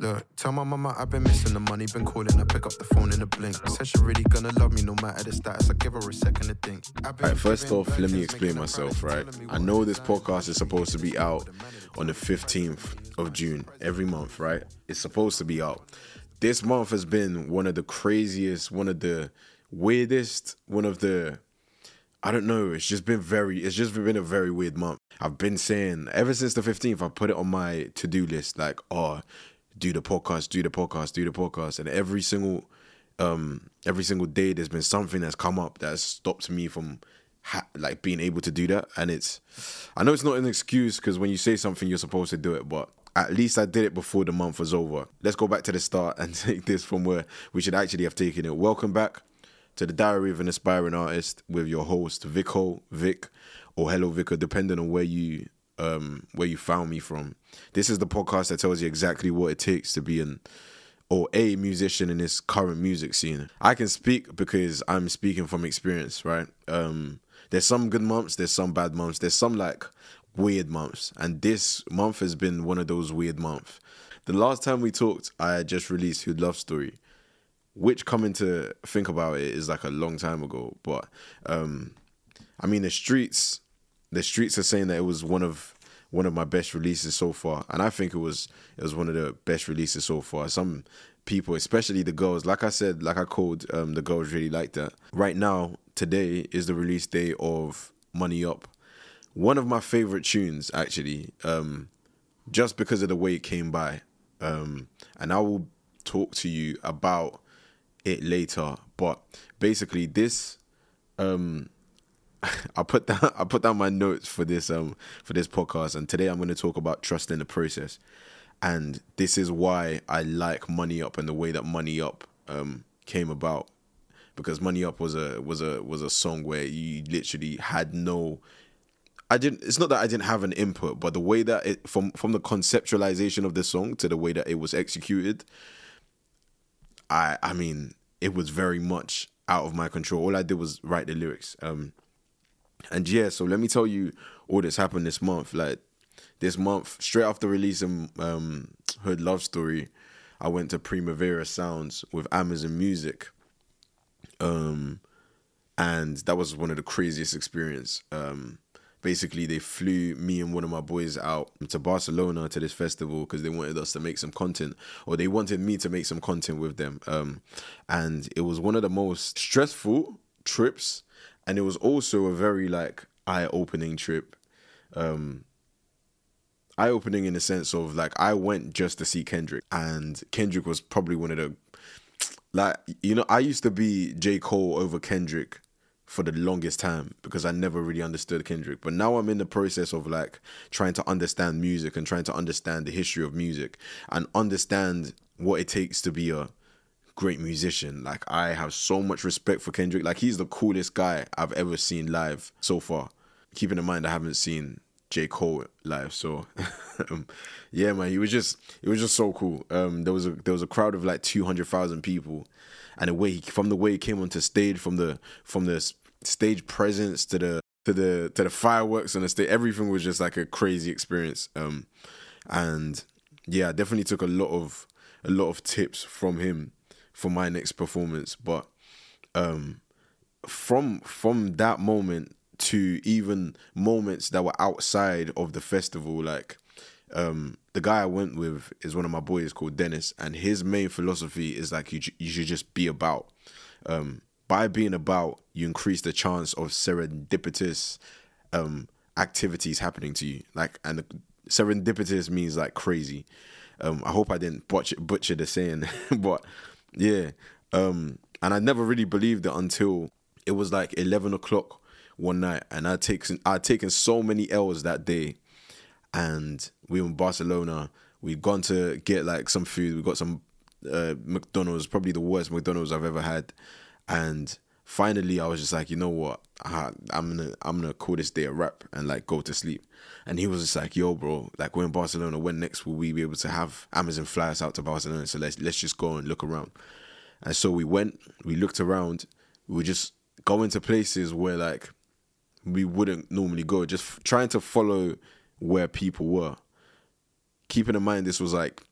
Look, tell my mama I've been missing the money, been calling her, pick up the phone in a blink. Said she really gonna love me no matter the status. I give her a second to think. Alright, first off, let me explain myself, right? I know this podcast is supposed to be out on the 15th of June every month, right? It's supposed to be out. This month has been one of the craziest, one of the weirdest, one of the I don't know, it's just been very it's just been a very weird month. I've been saying ever since the 15th, I put it on my to-do list, like, oh, do the podcast, do the podcast, do the podcast, and every single um every single day there's been something that's come up that's stopped me from ha- like being able to do that. And it's i know it's not an excuse because when you say something you're supposed to do it but at least i did it before the month was over. Let's go back to the start and take this from where we should actually have taken it. Welcome back to the diary of an aspiring artist with your host vico vic or hello vicar depending on where you um where you found me from this is the podcast that tells you exactly what it takes to be an or a musician in this current music scene. I can speak because I'm speaking from experience, right? Um there's some good months, there's some bad months, there's some like weird months, and this month has been one of those weird months. The last time we talked, I just released Hood Love Story, which coming to think about it is like a long time ago, but um I mean the streets the streets are saying that it was one of one of my best releases so far, and I think it was it was one of the best releases so far. Some people, especially the girls, like I said, like I called, um, the girls really like that. Right now, today is the release day of Money Up, one of my favorite tunes actually, um, just because of the way it came by, um, and I will talk to you about it later. But basically, this um I put down I put down my notes for this um for this podcast, and today I'm going to talk about trust in the process, and this is why I like Money Up and the way that Money Up um came about, because Money Up was a was a was a song where you literally had no. I didn't. It's not that I didn't have an input, but the way that it from from the conceptualization of the song to the way that it was executed, I I mean it was very much out of my control. All I did was write the lyrics. Um, and yeah, so let me tell you all that's happened this month. Like this month, straight after releasing um, Hood Love Story, I went to Primavera Sounds with Amazon Music. Um, and that was one of the craziest experience. Um, basically, they flew me and one of my boys out to Barcelona to this festival because they wanted us to make some content, or they wanted me to make some content with them. Um, and it was one of the most stressful trips and it was also a very like eye-opening trip. Um eye-opening in the sense of like I went just to see Kendrick. And Kendrick was probably one of the like you know I used to be J. Cole over Kendrick for the longest time because I never really understood Kendrick. But now I'm in the process of like trying to understand music and trying to understand the history of music and understand what it takes to be a great musician. Like I have so much respect for Kendrick. Like he's the coolest guy I've ever seen live so far. Keeping in mind I haven't seen J. Cole live, so um, yeah, man, he was just it was just so cool. Um, there was a there was a crowd of like two hundred thousand people, and the way he, from the way he came onto stage, from the from the stage presence to the to the to the fireworks on the stage, everything was just like a crazy experience. Um, and yeah, definitely took a lot of a lot of tips from him for my next performance. But um, from from that moment to even moments that were outside of the festival, like um, the guy I went with is one of my boys called Dennis, and his main philosophy is like you you should just be about. Um, by being about, you increase the chance of serendipitous um, activities happening to you. Like, and serendipitous means like crazy. Um, I hope I didn't butcher, butcher the saying, but yeah. Um, and I never really believed it until it was like eleven o'clock one night, and I'd taken I'd taken so many L's that day, and we were in Barcelona. We'd gone to get like some food. We got some uh, McDonald's, probably the worst McDonald's I've ever had, and finally I was just like, you know what, I, am gonna I'm gonna call this day a wrap and like go to sleep. And he was just like, yo, bro, like we're in Barcelona. When next will we be able to have Amazon fly us out to Barcelona? So let's let's just go and look around. And so we went, we looked around, we were just going to places where like we wouldn't normally go, just f- trying to follow where people were. Keeping in mind this was like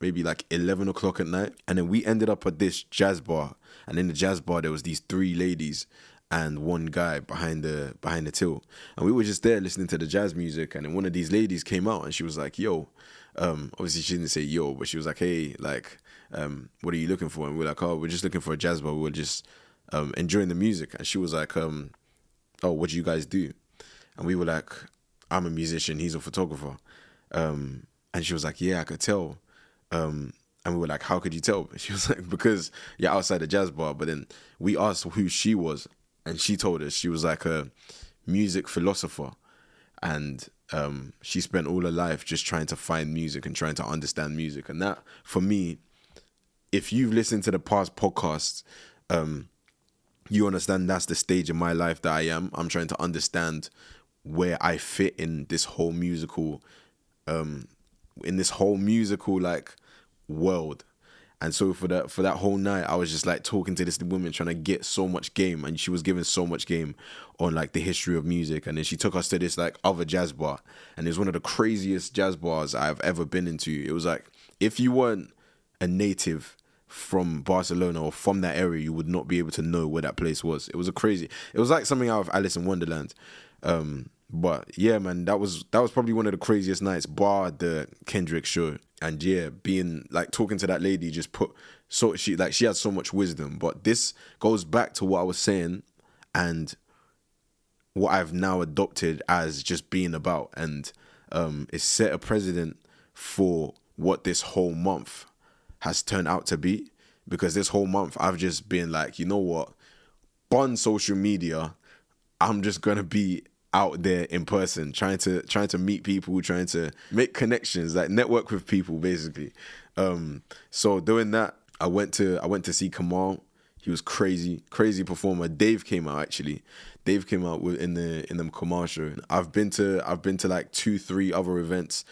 maybe like 11 o'clock at night. And then we ended up at this jazz bar. And in the jazz bar, there was these three ladies and one guy behind the behind the till. And we were just there listening to the jazz music. And then one of these ladies came out and she was like, yo, um, obviously she didn't say yo, but she was like, hey, like, um, what are you looking for? And we are like, oh, we're just looking for a jazz bar. We are just um, enjoying the music. And she was like, um, oh, what do you guys do? And we were like, I'm a musician, he's a photographer. Um, and she was like, yeah, I could tell. Um, and we were like, how could you tell? She was like, because you're outside the jazz bar. But then we asked who she was, and she told us she was like a music philosopher. And um, she spent all her life just trying to find music and trying to understand music. And that, for me, if you've listened to the past podcasts, um, you understand that's the stage in my life that I am. I'm trying to understand where I fit in this whole musical, um, in this whole musical like world. And so for that for that whole night, I was just like talking to this woman, trying to get so much game, and she was giving so much game on like the history of music. And then she took us to this like other jazz bar, and it was one of the craziest jazz bars I've ever been into. It was like if you weren't a native from Barcelona or from that area, you would not be able to know where that place was. It was a crazy. It was like something out of Alice in Wonderland. Um, but yeah, man, that was that was probably one of the craziest nights, bar the Kendrick show. And yeah, being like talking to that lady just put so she like she had so much wisdom. But this goes back to what I was saying and what I've now adopted as just being about and um it's set a precedent for what this whole month has turned out to be because this whole month I've just been like, you know what? On social media, I'm just gonna be out there in person, trying to trying to meet people, trying to make connections, like network with people, basically. Um, so doing that, I went to I went to see Kamal. He was crazy, crazy performer. Dave came out actually. Dave came out in the in the Kamal show. I've been to I've been to like two, three other events,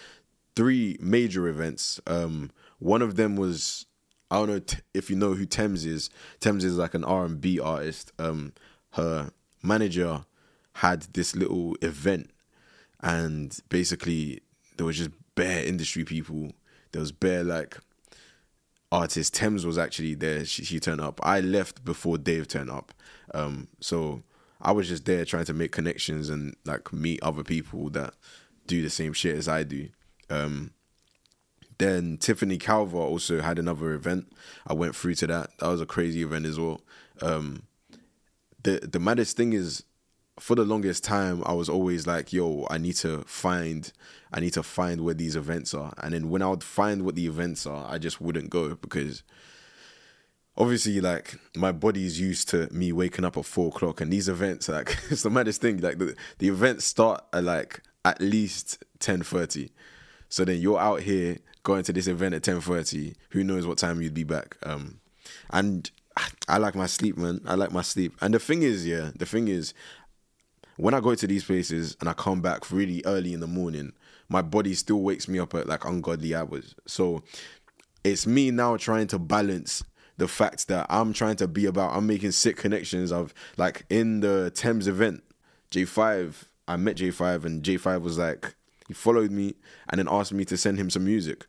three major events. Um, one of them was I don't know t- if you know who Tems is. Tems is like an R and B artist. Um, her manager had this little event, and basically there was just bare industry people. There was bare like artists. Tems was actually there. She, she turned up. I left before Dave turned up. Um, so I was just there trying to make connections and like meet other people that do the same shit as I do. Um, then Tiffany Calver also had another event. I went through to that. That was a crazy event as well. Um, the the maddest thing is, for the longest time, I was always like, "Yo, I need to find, I need to find where these events are." And then when I would find what the events are, I just wouldn't go because obviously like my body's used to me waking up at four o'clock and these events like it's the maddest thing. Like the, the events start at like at least 10.30 so then you're out here going to this event at 10.30 who knows what time you'd be back? Um and i like my sleep man. I like my sleep. And the thing is yeah the thing is when i go to these places and i come back really early in the morning my body still wakes me up at like ungodly hours so it's me now trying to balance the fact that i'm trying to be about i'm making sick connections of like in the Tems event j5 i met j5 and j5 was like he followed me and then asked me to send him some music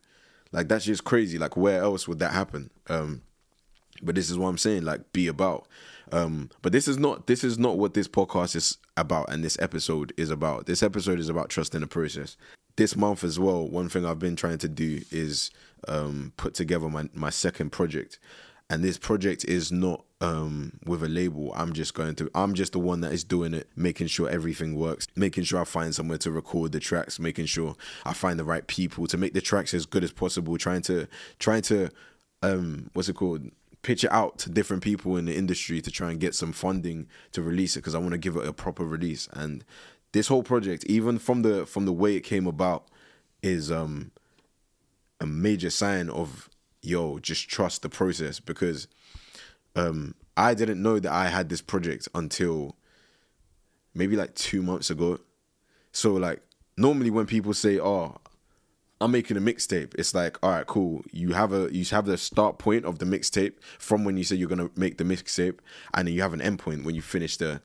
like that's just crazy. Like where else would that happen? Um, but this is what I'm saying. Like be about. Um, but this is not this is not what this podcast is about, and this episode is about. This episode is about trusting the process. This month as well, one thing I've been trying to do is um, put together my my second project, and this project is not um, with a label. I'm just going to, I'm just the one that is doing it, making sure everything works, making sure I find somewhere to record the tracks, making sure I find the right people to make the tracks as good as possible, trying to, trying to, um, what's it called? Pitch it out to different people in the industry to try and get some funding to release it because I want to give it a proper release. And this whole project, even from the from the way it came about, is um a major sign of yo, just trust the process because um, I didn't know that I had this project until maybe like two months ago. So like normally when people say, "Oh, I'm making a mixtape," it's like, all right, cool. You have a you have the start point of the mixtape from when you say you're gonna make the mixtape, and then you have an end point when you finish the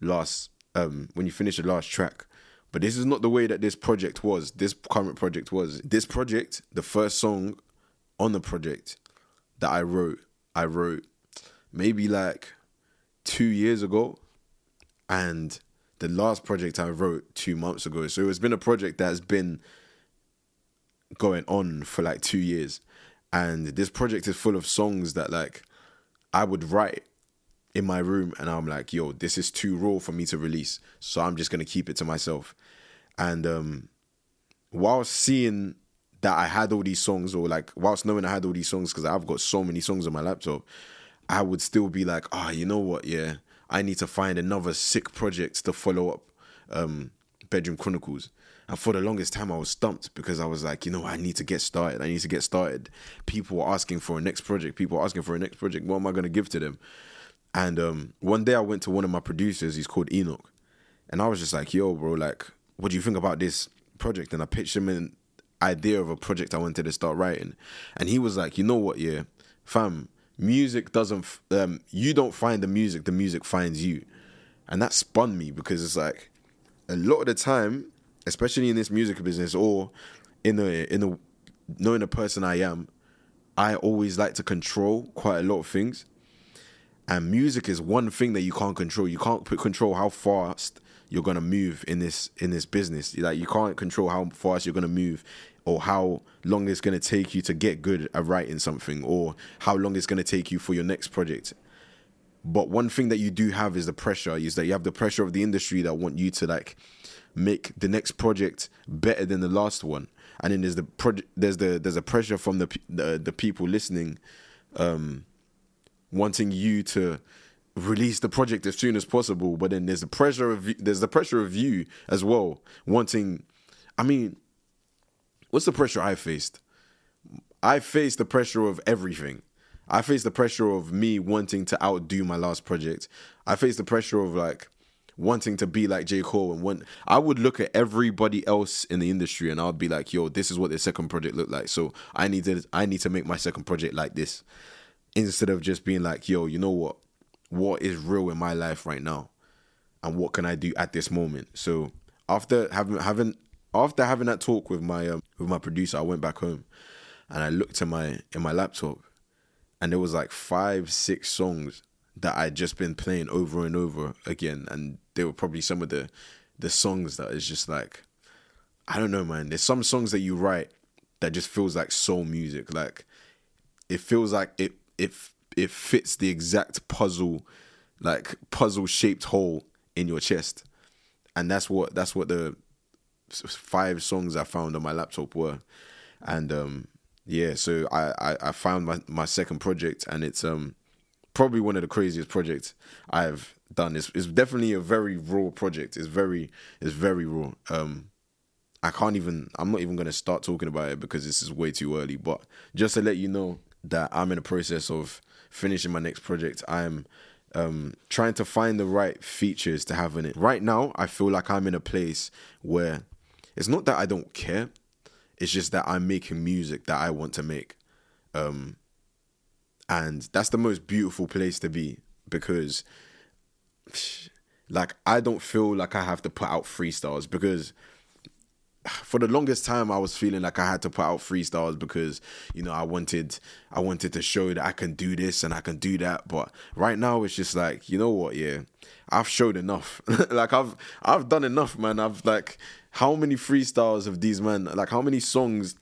last um when you finish the last track. But this is not the way that this project was. This current project was. This project, the first song on the project that I wrote, I wrote maybe like two years ago, and the last project I wrote two months ago. So it's been a project that's been going on for like two years, and this project is full of songs that like I would write in my room, and I'm like, yo, this is too raw for me to release, so I'm just gonna keep it to myself. And um, while seeing that I had all these songs, or like whilst knowing I had all these songs, because I've got so many songs on my laptop, I would still be like, ah, oh, you know what? Yeah, I need to find another sick project to follow up um, Bedroom Chronicles. And for the longest time, I was stumped because I was like, you know, I need to get started. I need to get started. People were asking for a next project. People were asking for a next project. What am I going to give to them? And um, one day I went to one of my producers. He's called Enoch. And I was just like, yo, bro, like, what do you think about this project? And I pitched him an idea of a project I wanted to start writing. And he was like, you know what, yeah, fam, music doesn't, um, you don't find the music, the music finds you. And that spun me because it's like, a lot of the time, especially in this music business or in a in a knowing the person I am, I always like to control quite a lot of things. And music is one thing that you can't control. You can't control how fast you're gonna move in this in this business. Like you can't control how fast you're gonna move or how long it's gonna take you to get good at writing something or how long it's gonna take you for your next project. But one thing that you do have is the pressure, is that you have the pressure of the industry that want you to like make the next project better than the last one. And then there's the project, there's the there's a pressure from the the, the people listening, um, wanting you to release the project as soon as possible. But then there's the pressure of there's the pressure of you as well wanting. I mean, what's the pressure I faced? I faced the pressure of everything. I faced the pressure of me wanting to outdo my last project. I faced the pressure of like wanting to be like J. Cole and when I would look at everybody else in the industry and I'd be like, yo, this is what their second project looked like. So I need to I need to make my second project like this. Instead of just being like, yo, you know what? What is real in my life right now? And what can I do at this moment? So after having having after having that talk with my um, with my producer, I went back home and I looked at my in my laptop and there was like five, six songs that I'd just been playing over and over again, and they were probably some of the the songs that is just like I don't know, man. There's some songs that you write that just feels like soul music. Like it feels like it it it fits the exact puzzle, like puzzle shaped hole in your chest, and that's what that's what the five songs I found on my laptop were, and um yeah, so I I, I found my my second project, and it's um probably one of the craziest projects I've done. It's, it's definitely a very raw project. It's very it's very raw. Um, I can't even. I'm not even gonna start talking about it because this is way too early. But just to let you know that I'm in the process of finishing my next project. I'm um, trying to find the right features to have in it. Right now, I feel like I'm in a place where it's not that I don't care. It's just that I'm making music that I want to make. Um, and that's the most beautiful place to be because like I don't feel like I have to put out freestyles because for the longest time I was feeling like I had to put out freestyles because you know I wanted I wanted to show that I can do this and I can do that. But right now it's just like you know what? Yeah I've showed enough. Like I've I've done enough man. I've like how many freestyles of these men like how many songs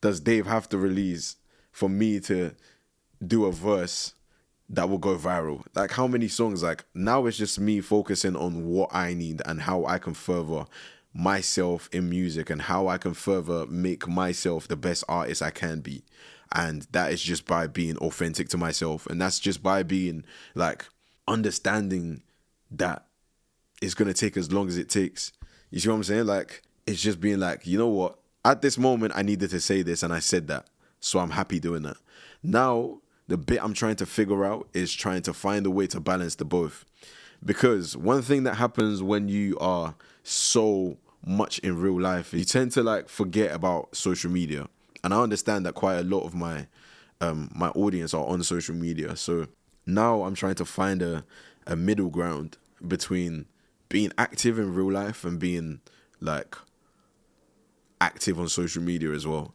does Dave have to release for me to do a verse that will go viral. Like how many songs? Like now it's just me focusing on what I need and how I can further myself in music and how I can further make myself the best artist I can be. And that is just by being authentic to myself. And that's just by being like understanding that it's gonna take as long as it takes. You see what I'm saying? Like it's just being like, you know what? At this moment I needed to say this and I said that. So I'm happy doing that. Now the bit I'm trying to figure out is trying to find a way to balance the both. Because one thing that happens when you are so much in real life, you tend to like forget about social media. And I understand that quite a lot of my um my audience are on social media. So now I'm trying to find a, a middle ground between being active in real life and being like active on social media as well.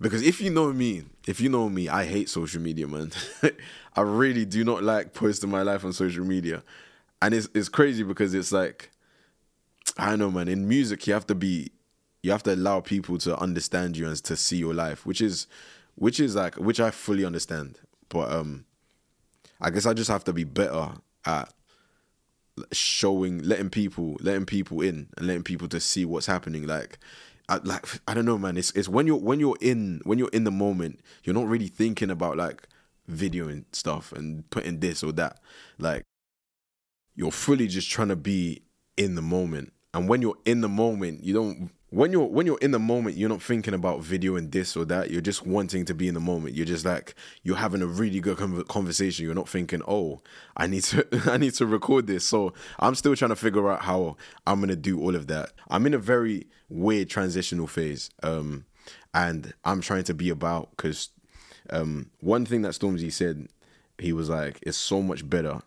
Because if you know me, if you know me, I hate social media, man. I really do not like posting my life on social media. And it's it's crazy because it's like I know, man. In music, you have to be you have to allow people to understand you and to see your life, which is which is like which I fully understand. But um I guess I just have to be better at showing letting people letting people in and letting people to see what's happening like I, like I don't know man. It's it's when you're when you're in when you're in the moment you're not really thinking about like videoing stuff and putting this or that. Like you're fully just trying to be in the moment. And when you're in the moment you don't when you're when you're in the moment you're not thinking about video and this or that. You're just wanting to be in the moment. You're just like you're having a really good conversation. You're not thinking oh i need to i need to record this. So i'm still trying to figure out how i'm going to do all of that. I'm in a very weird transitional phase um and i'm trying to be about because um one thing that stormzy said he was like it's so much better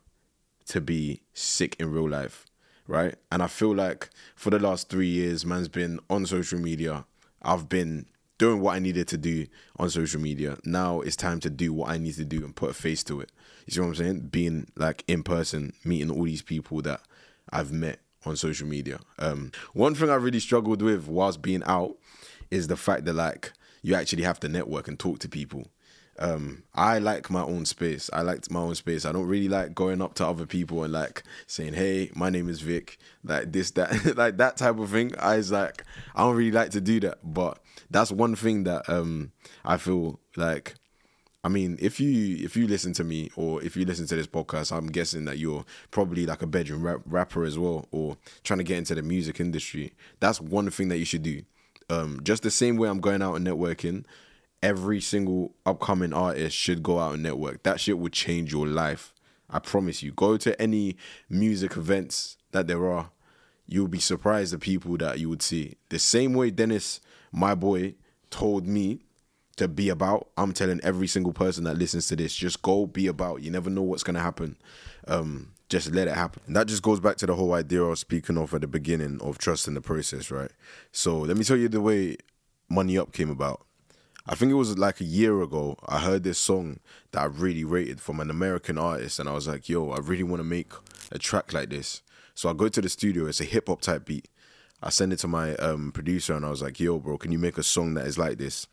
to be sick in real life right? And I feel like for the last three years, man's been on social media. I've been doing what I needed to do on social media. Now it's time to do what I need to do and put a face to it. You see what I'm saying? Being like in person, meeting all these people that I've met on social media. Um, one thing I really struggled with whilst being out is the fact that like you actually have to network and talk to people. Um, I like my own space. I like my own space. I don't really like going up to other people and like saying, "Hey, my name is Vic," like this, that, like that type of thing. I was like, I don't really like to do that. But that's one thing that um, I feel like. I mean, if you if you listen to me or if you listen to this podcast, I'm guessing that you're probably like a bedroom rap- rapper as well, or trying to get into the music industry. That's one thing that you should do. Um, just the same way I'm going out and networking, every single upcoming artist should go out and network. That shit would change your life. I promise you. Go to any music events that there are. You'll be surprised the people that you would see. The same way Dennis, my boy, told me to be about. I'm telling every single person that listens to this, just go be about. You never know what's gonna happen. Um, just let it happen. And that just goes back to the whole idea I was speaking of at the beginning of trusting the process, right? So let me tell you the way Money Up came about. I think it was like a year ago. I heard this song that I really rated from an American artist, and I was like, "Yo, I really want to make a track like this." So I go to the studio. It's a hip hop type beat. I send it to my um, producer, and I was like, "Yo, bro, can you make a song that is like this?"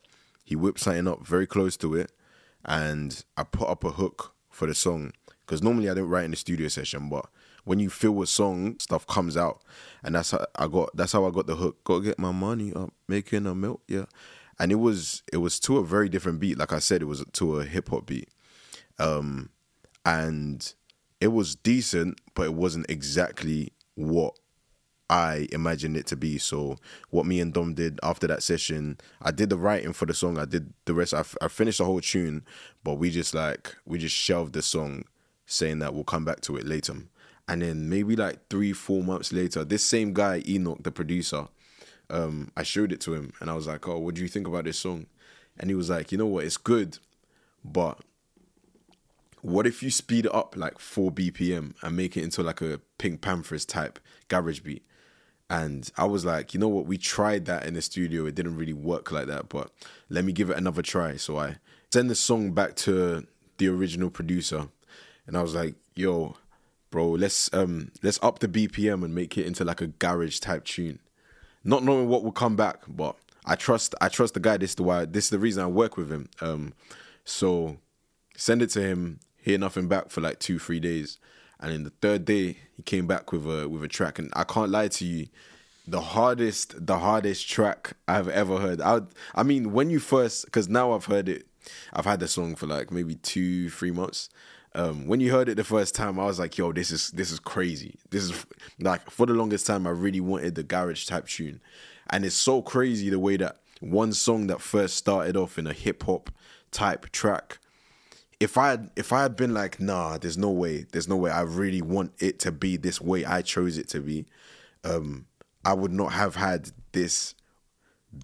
He whipped something up very close to it, and I put up a hook for the song because normally I don't write in the studio session, but when you feel a song, stuff comes out, and that's how I got. That's how I got the hook. Gotta get my money up, making a milk, yeah and it was it was to a very different beat. Like I said, it was to a hip hop beat, um, and it was decent, but it wasn't exactly what I imagined it to be. So what me and Dom did after that session, I did the writing for the song. I did the rest. I, f- I finished the whole tune, but we just like we just shelved the song, saying that we'll come back to it later. And then maybe like three, four months later, this same guy Enoch, the producer, um, I showed it to him and I was like, "Oh, what do you think about this song?" And he was like, "You know what? It's good, but what if you speed it up like four BPM and make it into like a Pink Panthers type garage beat?" And I was like, you know what? We tried that in the studio. It didn't really work like that, but let me give it another try. So I send the song back to the original producer, and I was like, "Yo, bro, let's um let's up the BPM and make it into like a garage type tune." Not knowing what will come back. But I trust I trust the guy. This is the why this is the reason I work with him. Um, so send it to him. Hear nothing back for like two three days, and in the third day he came back with a with a track. And I can't lie to you, the hardest the hardest track I've ever heard. I I mean when you first because now I've heard it. I've had the song for like maybe two three months um, when you heard it the first time, I was like, "Yo, this is this is crazy. This is like for the longest time, I really wanted the garage type tune, and it's so crazy the way that one song that first started off in a hip hop type track. If I had, if I had been like, nah, there's no way, there's no way. I really want it to be this way. I chose it to be. Um, I would not have had this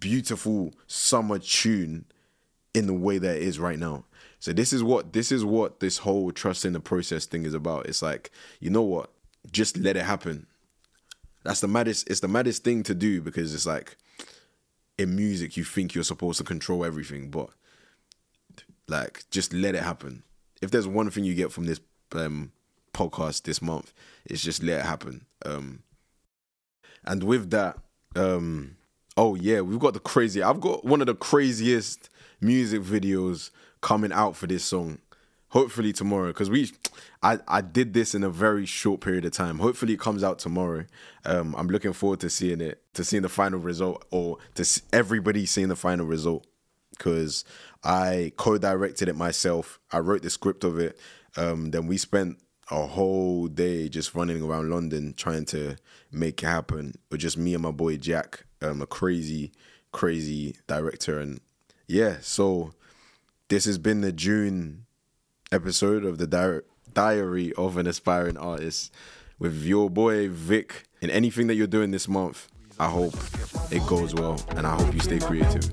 beautiful summer tune in the way that it is right now. So this is what this is what this whole trust in the process thing is about. It's like, you know what? Just let it happen. That's the maddest it's the maddest thing to do because it's like in music you think you're supposed to control everything, but Like, just let it happen. If there's one thing you get from this um, podcast this month, it's just let it happen. Um, and with that, um, oh yeah, we've got the crazy. I've got one of the craziest music videos coming out for this song. Hopefully tomorrow, because we, I, I did this in a very short period of time. Hopefully it comes out tomorrow. Um, I'm looking forward to seeing it, to seeing the final result, or to everybody seeing the final result. Because I co-directed it myself. I wrote the script of it. Um, then we spent a whole day just running around London trying to make it happen. With just me and my boy Jack, um, a crazy, crazy director, and yeah. So this has been the June episode of the Di- Diary of an Aspiring Artist with your boy Vic. And anything that you're doing this month, I hope it goes well, and I hope you stay creative.